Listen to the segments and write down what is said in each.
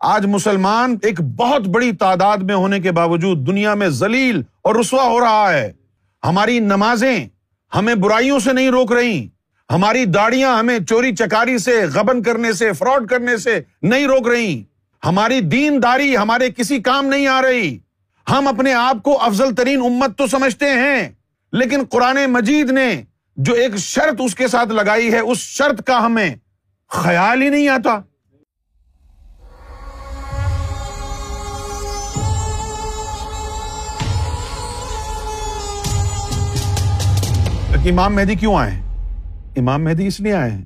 آج مسلمان ایک بہت بڑی تعداد میں ہونے کے باوجود دنیا میں ذلیل اور رسوا ہو رہا ہے۔ ہماری نمازیں ہمیں برائیوں سے نہیں روک رہی۔ ہماری داڑیاں ہمیں چوری چکاری سے، غبن کرنے سے، فراڈ کرنے سے نہیں روک رہی۔ ہماری دین داری ہمارے کسی کام نہیں آ رہی۔ ہم اپنے آپ کو افضل ترین امت تو سمجھتے ہیں، لیکن قرآن مجید نے جو ایک شرط اس کے ساتھ لگائی ہے، اس شرط کا ہمیں خیال ہی نہیں آتا۔ امام مہدی کیوں آئے امام مہدی اس لیے آئے ہیں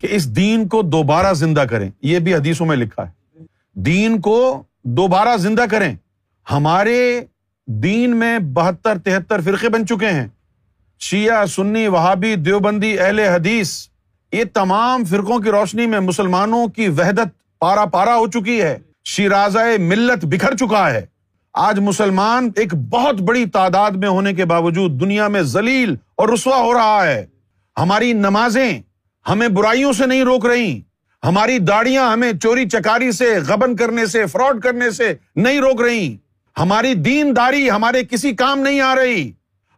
کہ اس دین کو دوبارہ زندہ کریں۔ یہ بھی حدیثوں میں لکھا ہے۔ دین کو دوبارہ زندہ کریں۔ ہمارے دین میں بہتر، تہتر فرقے بن چکے ہیں۔ شیعہ، سنی، وہابی، دیوبندی، اہل حدیث، یہ تمام فرقوں کی روشنی میں مسلمانوں کی وحدت پارا پارا ہو چکی ہے۔ شیراز ملت بکھر چکا ہے۔ آج مسلمان ایک بہت بڑی تعداد میں ہونے کے باوجود دنیا میں ذلیل اور رسوا ہو رہا ہے۔ ہماری نمازیں ہمیں برائیوں سے نہیں روک رہی۔ ہماری داڑیاں ہمیں چوری چکاری سے، غبن کرنے سے، فراڈ کرنے سے نہیں روک رہی۔ ہماری دین داری ہمارے کسی کام نہیں آ رہی۔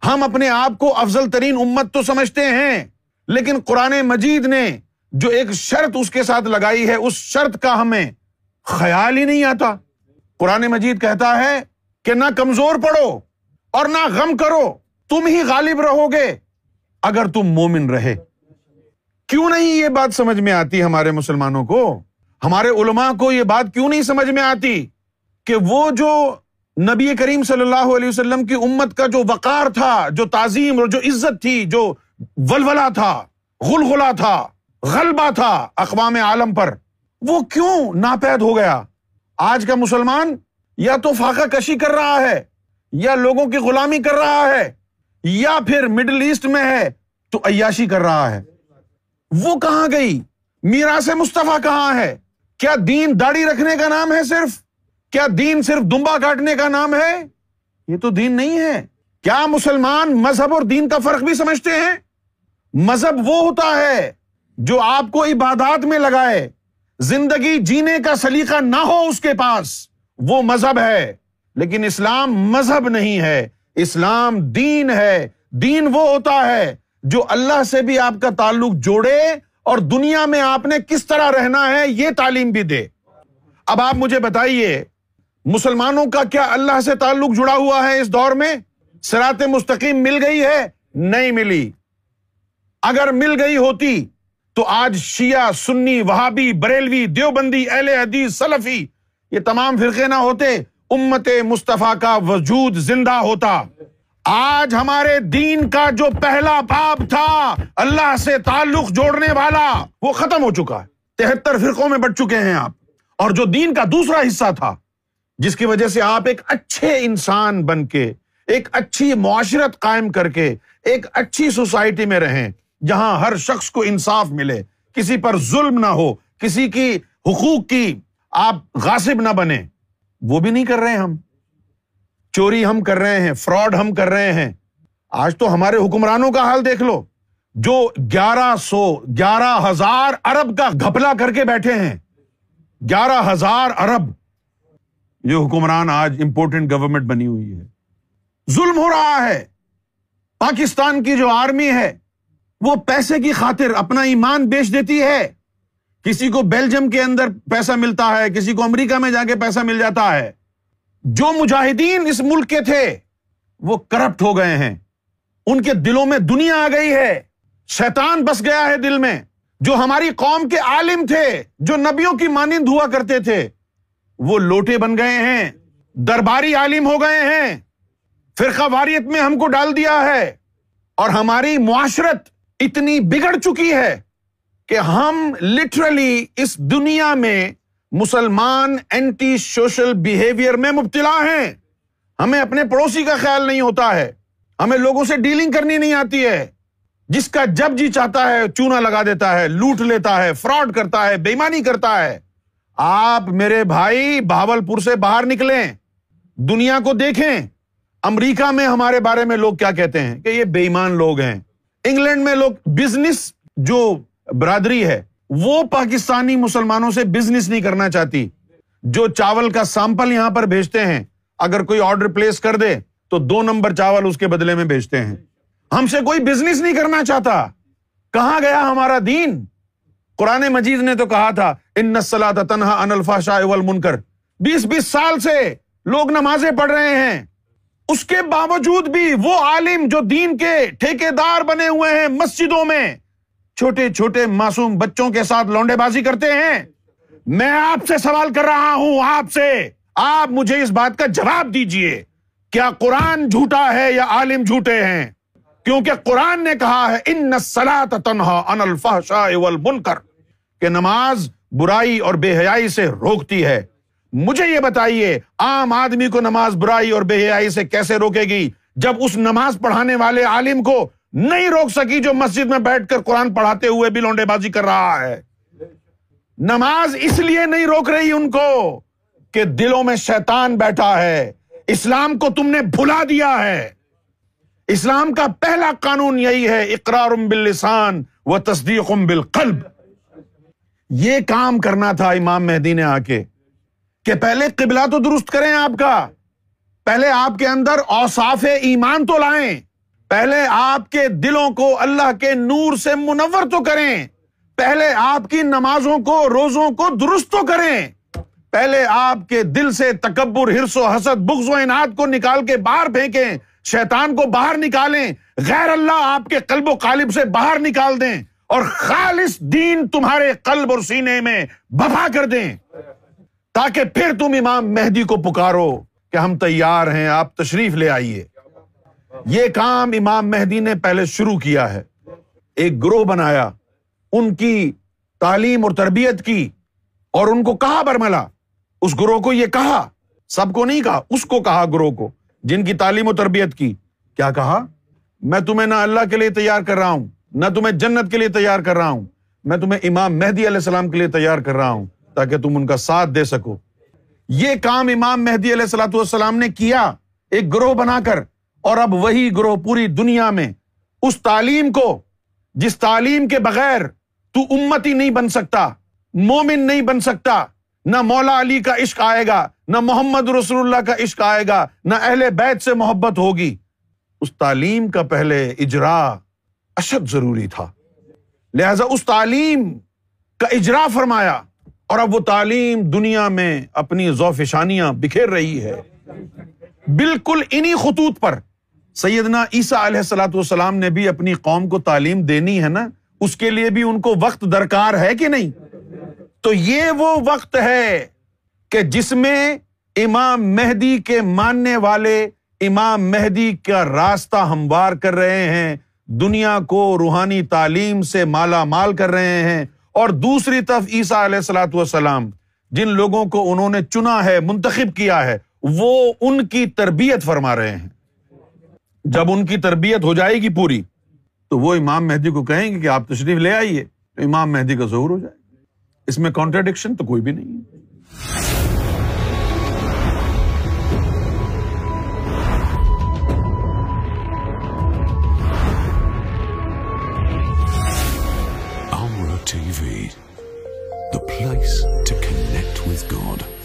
ہم اپنے آپ کو افضل ترین امت تو سمجھتے ہیں، لیکن قرآن مجید نے جو ایک شرط اس کے ساتھ لگائی ہے، اس شرط کا ہمیں خیال ہی نہیں آتا۔ قرآن مجید کہتا ہے کہ نہ کمزور پڑو اور نہ غم کرو، تم ہی غالب رہو گے۔ اگر تم مومن رہے، کیوں نہیں یہ بات سمجھ میں آتی ہمارے مسلمانوں کو؟ ہمارے علماء کو یہ بات کیوں نہیں سمجھ میں آتی کہ وہ جو نبی کریم صلی اللہ علیہ وسلم کی امت کا جو وقار تھا، جو تعظیم اور جو عزت تھی، جو ولولا تھا، غلغلہ تھا، غلبہ تھا اقوام عالم پر، وہ کیوں ناپید ہو گیا؟ آج کا مسلمان یا تو فاقہ کشی کر رہا ہے، یا لوگوں کی غلامی کر رہا ہے، یا پھر مڈل ایسٹ میں ہے تو عیاشی کر رہا ہے۔ وہ کہاں گئی؟ میرا سے مصطفیٰ کہاں ہے؟ کیا دین داڑھی رکھنے کا نام ہے صرف؟ کیا دین صرف دمبا کاٹنے کا نام ہے؟ یہ تو دین نہیں ہے۔ کیا مسلمان مذہب اور دین کا فرق بھی سمجھتے ہیں؟ مذہب وہ ہوتا ہے جو آپ کو عبادات میں لگائے زندگی جینے کا سلیقہ نہ ہو اس کے پاس، وہ مذہب ہے۔ لیکن اسلام مذہب نہیں ہے، اسلام دین ہے۔ دین وہ ہوتا ہے جو اللہ سے بھی آپ کا تعلق جوڑے اور دنیا میں آپ نے کس طرح رہنا ہے یہ تعلیم بھی دے۔ اب آپ مجھے بتائیے، مسلمانوں کا کیا اللہ سے تعلق جڑا ہوا ہے اس دور میں؟ سرات مستقیم مل گئی ہے؟ نہیں ملی۔ اگر مل گئی ہوتی تو آج شیعہ، سنی، وہابی، بریلوی، دیوبندی، اہل حدیث، سلفی، یہ تمام فرقے نہ ہوتے، امت مصطفیٰ کا وجود زندہ ہوتا۔ آج ہمارے دین کا جو پہلا باب تھا، اللہ سے تعلق جوڑنے والا، وہ ختم ہو چکا ہے۔ تہتر فرقوں میں بٹ چکے ہیں آپ۔ اور جو دین کا دوسرا حصہ تھا، جس کی وجہ سے آپ ایک اچھے انسان بن کے، ایک اچھی معاشرت قائم کر کے، ایک اچھی سوسائٹی میں رہیں۔ جہاں ہر شخص کو انصاف ملے، کسی پر ظلم نہ ہو، کسی کی حقوق کی آپ غاصب نہ بنے وہ بھی نہیں کر رہے ہم۔ چوری ہم کر رہے ہیں، فراڈ ہم کر رہے ہیں۔ آج تو ہمارے حکمرانوں کا حال دیکھ لو، جو گیارہ سو، گیارہ ہزار ارب کا گھپلا کر کے بیٹھے ہیں۔ گیارہ ہزار ارب۔ یہ حکمران آج امپورٹنٹ گورنمنٹ بنی ہوئی ہے۔ ظلم ہو رہا ہے۔ پاکستان کی جو آرمی ہے وہ پیسے کی خاطر اپنا ایمان بیچ دیتی ہے۔ کسی کو بیلجیم کے اندر پیسہ ملتا ہے، کسی کو امریکہ میں جا کے پیسہ مل جاتا ہے۔ جو مجاہدین اس ملک کے تھے، وہ کرپٹ ہو گئے ہیں۔ ان کے دلوں میں دنیا آ گئی ہے۔ شیطان بس گیا ہے دل میں۔ جو ہماری قوم کے عالم تھے، جو نبیوں کی مانند ہوا کرتے تھے، وہ لوٹے بن گئے ہیں۔ درباری عالم ہو گئے ہیں۔ فرقہ واریت میں ہم کو ڈال دیا ہے۔ اور ہماری معاشرت اتنی بگڑ چکی ہے کہ ہم لٹرلی اس دنیا میں مسلمان اینٹی سوشل بہیویئر میں مبتلا ہیں۔ ہمیں اپنے پڑوسی کا خیال نہیں ہوتا ہے۔ ہمیں لوگوں سے ڈیلنگ کرنی نہیں آتی ہے۔ جس کا جب جی چاہتا ہے، چونا لگا دیتا ہے، لوٹ لیتا ہے فراڈ کرتا ہے، بےمانی کرتا ہے۔ آپ میرے بھائی بہاول پور سے باہر نکلیں۔ دنیا کو دیکھیں۔ امریکہ میں ہمارے بارے میں لوگ کیا کہتے ہیں؟ کہ یہ بےمان لوگ ہیں۔ انگلینڈ میں لوگ بزنس جو برادری ہے، وہ پاکستانی مسلمانوں سے بزنس نہیں کرنا چاہتی۔ جو چاول کا سیمپل یہاں پر بھیجتے ہیں، اگر کوئی آرڈر پلیس کر دے، تو دو نمبر چاول اس کے بدلے میں بھیجتے ہیں۔ ہم سے کوئی بزنس نہیں کرنا چاہتا۔ کہاں گیا ہمارا دین؟ قرآن مجید نے تو کہا تھا، ان نسلا تنہا انلفا شاہ منکر بیس بیس سال سے لوگ نمازیں پڑھ رہے ہیں۔ اس کے باوجود بھی وہ عالم جو دین کے ٹھیکے دار بنے ہوئے ہیں مسجدوں میں، چھوٹے چھوٹے معصوم بچوں کے ساتھ لونڈے بازی کرتے ہیں۔ میں آپ سے سوال کر رہا ہوں، آپ سے۔ آپ مجھے اس بات کا جواب دیجیے، کیا قرآن جھوٹا ہے یا عالم جھوٹے ہیں؟ کیونکہ قرآن نے کہا ہے، ان تنہا ان الفحشاء والمنکر کہ نماز برائی اور بے حیائی سے روکتی ہے۔ مجھے یہ بتائیے، عام آدمی کو نماز برائی اور بے حیائی سے کیسے روکے گی جب اس نماز پڑھانے والے عالم کو نہیں روک سکی جو مسجد میں بیٹھ کر قرآن پڑھاتے ہوئے بھی لونڈے بازی کر رہا ہے؟ نماز اس لیے نہیں روک رہی ان کو کہ دلوں میں شیطان بیٹھا ہے، اسلام کو تم نے بھلا دیا ہے۔ اسلام کا پہلا قانون یہی ہے اقرار باللسان و تصدیق بالقلب۔ یہ کام کرنا تھا امام مہدی نے آ کے۔ کہ پہلے قبلہ تو درست کریں آپ کا۔ پہلے آپ کے اندر اوصاف ایمان تو لائیں۔ پہلے آپ کے دلوں کو اللہ کے نور سے منور تو کریں۔ پہلے آپ کی نمازوں کو، روزوں کو درست تو کریں۔ پہلے آپ کے دل سے تکبر ہرس و حسد، بغض و انعد کو نکال کے باہر پھینکیں۔ شیطان کو باہر نکالیں۔ غیر اللہ آپ کے قلب و قالب سے باہر نکال دیں۔ اور خالص دین تمہارے قلب اور سینے میں بفا کر دیں۔ تاکہ پھر تم امام مہدی کو پکارو کہ ہم تیار ہیں، آپ تشریف لے آئیے۔ یہ کام امام مہدی نے پہلے شروع کیا ہے۔ ایک گروہ بنایا، ان کی تعلیم اور تربیت کی اور ان کو کہا برملا۔ اس گروہ کو یہ کہا، سب کو نہیں کہا، اس کو کہا گروہ کو، جن کی تعلیم و تربیت کی۔ کیا کہا؟ میں تمہیں نہ اللہ کے لیے تیار کر رہا ہوں، نہ تمہیں جنت کے لیے تیار کر رہا ہوں، میں تمہیں امام مہدی علیہ السلام کے لیے تیار کر رہا ہوں۔ تاکہ تم ان کا ساتھ دے سکو۔ یہ کام امام مہدی علیہ السلاۃ والسلام نے کیا ایک گروہ بنا کر، اور اب وہی گروہ پوری دنیا میں اس تعلیم کو، جس تعلیم کے بغیر تو امتی نہیں بن سکتا، مومن نہیں بن سکتا، نہ مولا علی کا عشق آئے گا، نہ محمد رسول اللہ کا عشق آئے گا، نہ اہل بیت سے محبت ہوگی۔ اس تعلیم کا پہلے اجرا اشد ضروری تھا۔ لہذا اس تعلیم کا اجرا فرمایا۔ اور اب وہ تعلیم دنیا میں اپنی ذوفشانیاں بکھیر رہی ہے۔ بالکل انہی خطوط پر سیدنا عیسیٰ علیہ السلاۃ والسلام نے بھی اپنی قوم کو تعلیم دینی ہے نا، اس کے لیے بھی ان کو وقت درکار ہے کہ نہیں؟ تو یہ وہ وقت ہے کہ جس میں امام مہدی کے ماننے والے امام مہدی کا راستہ ہموار کر رہے ہیں، دنیا کو روحانی تعلیم سے مالا مال کر رہے ہیں۔ اور دوسری طرف عیسیٰ علیہ السلاۃ والسلام، جن لوگوں کو انہوں نے چنا ہے، منتخب کیا ہے، وہ ان کی تربیت فرما رہے ہیں۔ جب ان کی تربیت ہو جائے گی پوری، تو وہ امام مہدی کو کہیں گے کہ آپ تشریف لے آئیے، تو امام مہدی کا ظہور ہو جائے۔ اس میں کانٹرڈکشن تو کوئی بھی نہیں ہے۔ Place to connect with God.